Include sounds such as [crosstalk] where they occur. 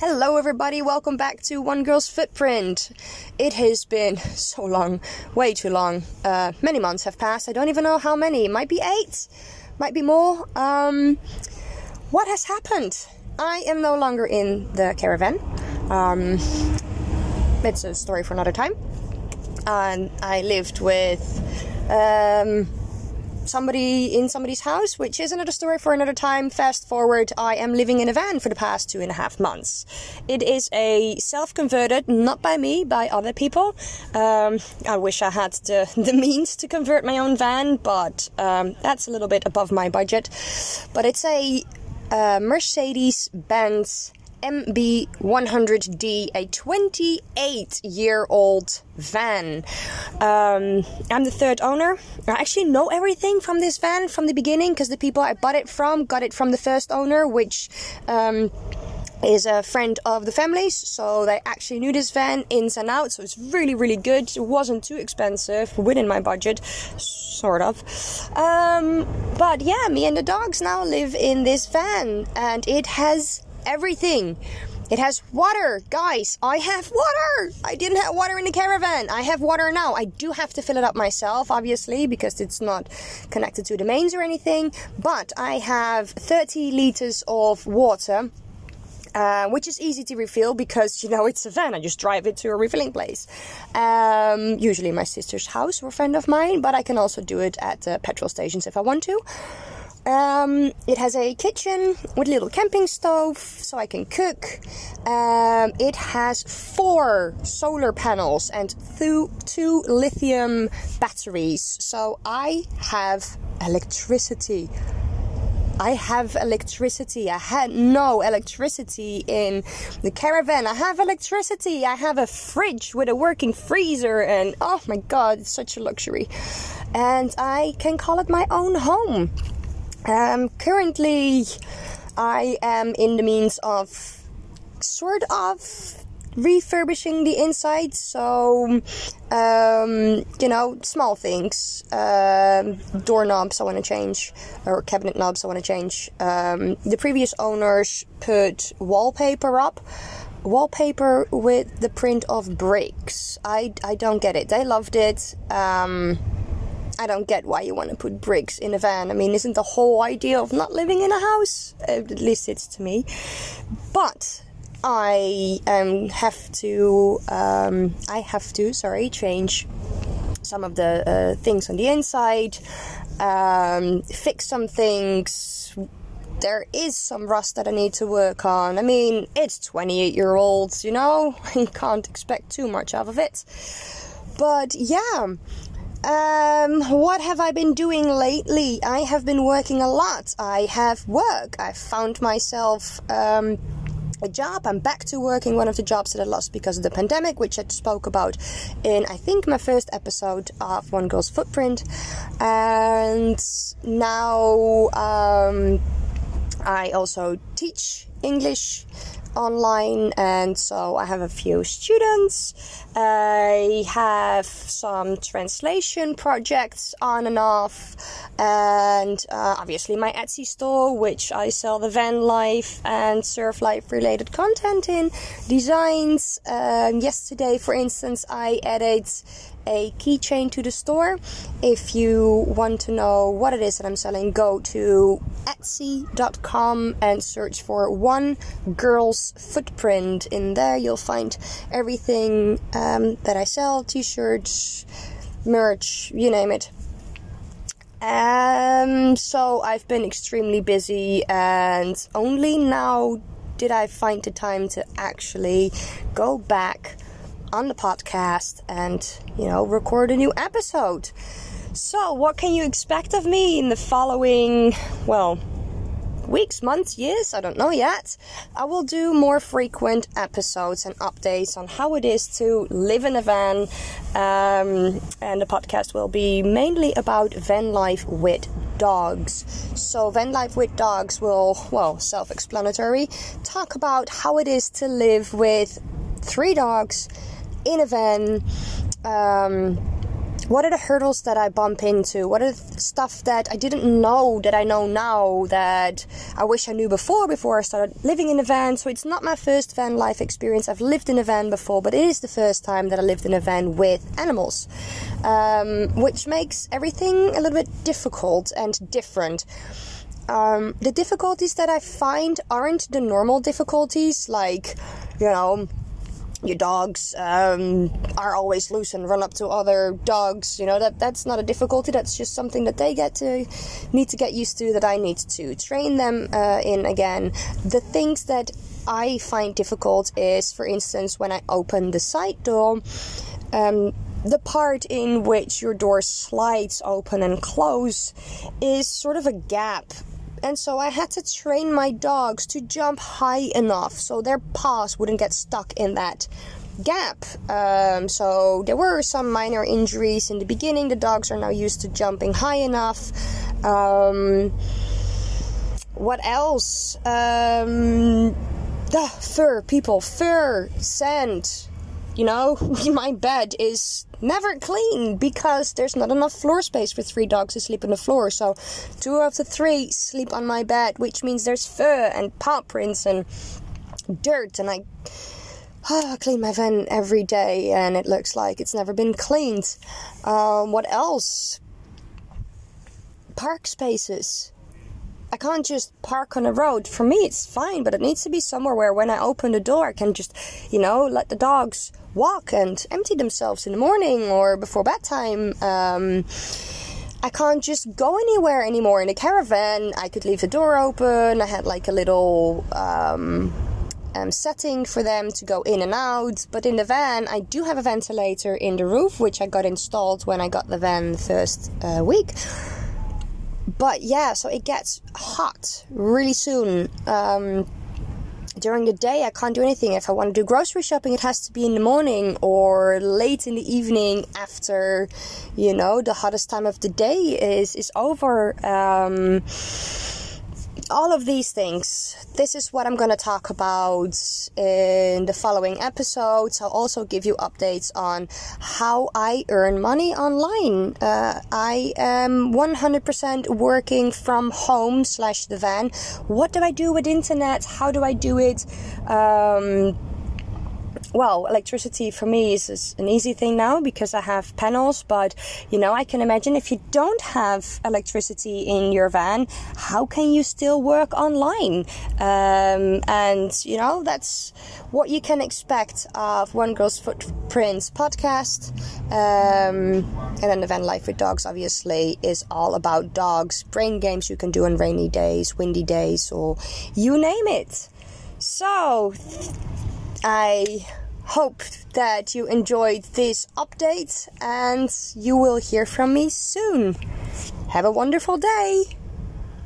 Hello, everybody. Welcome back to One Girl's Footprint. It has been so long, way too long. Uh, many months have passed. I don't even know how many. It might be eight, might be more. Um, what has happened? I am no longer in the caravan. Um, it's a story for another time. And I lived with um, somebody in somebody's house, which is another story for another time. Fast forward, I am living in a van for the past two and a half months. It is a self converted, not by me, by other people. Um, I wish I had the, the means to convert my own van, but um, that's a little bit above my budget. But it's a uh, Mercedes Benz MB100D, a 28 year old van. Um, I'm the third owner. I actually know everything from this van from the beginning because the people I bought it from got it from the first owner, which. Um, is a friend of the family's, so they actually knew this van ins and out. So it's really, really good. It wasn't too expensive, within my budget, sort of. Um, but yeah, me and the dogs now live in this van, and it has everything. It has water, guys. I have water. I didn't have water in the caravan. I have water now. I do have to fill it up myself, obviously, because it's not connected to the mains or anything. But I have 30 liters of water. Uh, which is easy to refill because you know it's a van. I just drive it to a refilling place. Um, usually my sister's house or a friend of mine, but I can also do it at uh, petrol stations if I want to. Um, it has a kitchen with a little camping stove so I can cook. Um, it has four solar panels and two, two lithium batteries. So I have electricity. I have electricity. I had no electricity in the caravan. I have electricity. I have a fridge with a working freezer, and oh my god, it's such a luxury. And I can call it my own home. Um, currently, I am in the means of sort of refurbishing the inside so um, you know small things um, doorknobs i want to change or cabinet knobs i want to change. Um, the previous owners put wallpaper up wallpaper with the print of bricks. I i don't get it. They loved it. Um, I don't get why you want to put bricks in a van. I mean, isn't the whole idea of not living in a house? At least it's to me. But I um, have to, um, I have to, sorry, change some of the uh, things on the inside, um, fix some things. There is some rust that I need to work on. I mean, it's 28 year olds, you know, [laughs] you can't expect too much out of it. But yeah, um, what have I been doing lately? I have been working a lot. I have work. I found myself um, a job. I'm back to working one of the jobs that I lost because of the pandemic, which I spoke about in I think my first episode of One Girl's Footprint. And now um, I also teach English online and so I have a few students. I have some translation projects on and off, and uh, obviously my Etsy store, which I sell the van life and surf life related content in. Designs. Um, yesterday, for instance, I added a keychain to the store. If you want to know what it is that I'm selling, go to etsy.com and search for one girl's footprint. In there, you'll find everything um, that I sell t shirts, merch, you name it. Um, so I've been extremely busy, and only now did I find the time to actually go back on the podcast and, you know, record a new episode. So, what can you expect of me in the following, well, weeks, months, years, I don't know yet. I will do more frequent episodes and updates on how it is to live in a van. Um, and the podcast will be mainly about van life with dogs. So, van life with dogs will, well, self explanatory, talk about how it is to live with three dogs in a van. Um, what are the hurdles that I bump into? What are the stuff that I didn't know that I know now that I wish I knew before before I started living in a van? So it's not my first van life experience. I've lived in a van before, but it is the first time that I lived in a van with animals, um, which makes everything a little bit difficult and different. Um, the difficulties that I find aren't the normal difficulties, like, you know, your dogs um, are always loose and run up to other dogs. You know that that's not a difficulty. That's just something that they get to need to get used to. That I need to train them uh, in again. The things that I find difficult is, for instance, when I open the side door. Um, the part in which your door slides open and close is sort of a gap and so I had to train my dogs to jump high enough so their paws wouldn't get stuck in that gap. Um, so there were some minor injuries in the beginning. The dogs are now used to jumping high enough. Um, what else? Um, the fur, people, fur, sand. You know, [laughs] my bed is never clean because there's not enough floor space for three dogs to sleep on the floor. So, two of the three sleep on my bed, which means there's fur and paw prints and dirt. And I [sighs] oh, clean my van every day, and it looks like it's never been cleaned. Um, what else? Park spaces. Can't just park on a road. For me, it's fine, but it needs to be somewhere where when I open the door, I can just, you know, let the dogs walk and empty themselves in the morning or before bedtime. Um, I can't just go anywhere anymore in a caravan. I could leave the door open. I had like a little um, um, setting for them to go in and out. But in the van, I do have a ventilator in the roof, which I got installed when I got the van the first uh, week but yeah, so it gets hot really soon. Um, during the day, I can't do anything. If I want to do grocery shopping, it has to be in the morning or late in the evening after, you know, the hottest time of the day is is over. Um, all of these things, this is what I'm going to talk about in the following episodes. I'll also give you updates on how I earn money online. Uh, I am 100% working from home slash the van. What do I do with internet? How do I do it? Um, well, electricity for me is, is, an easy thing now because I have panels, but you know, I can imagine if you don't have electricity in your van, how can you still work online? Um, and you know, that's what you can expect of One Girl's Footprints podcast. Um, and then the van life with dogs, obviously, is all about dogs, brain games you can do on rainy days, windy days, or you name it. So, I hope that you enjoyed this update and you will hear from me soon. Have a wonderful day!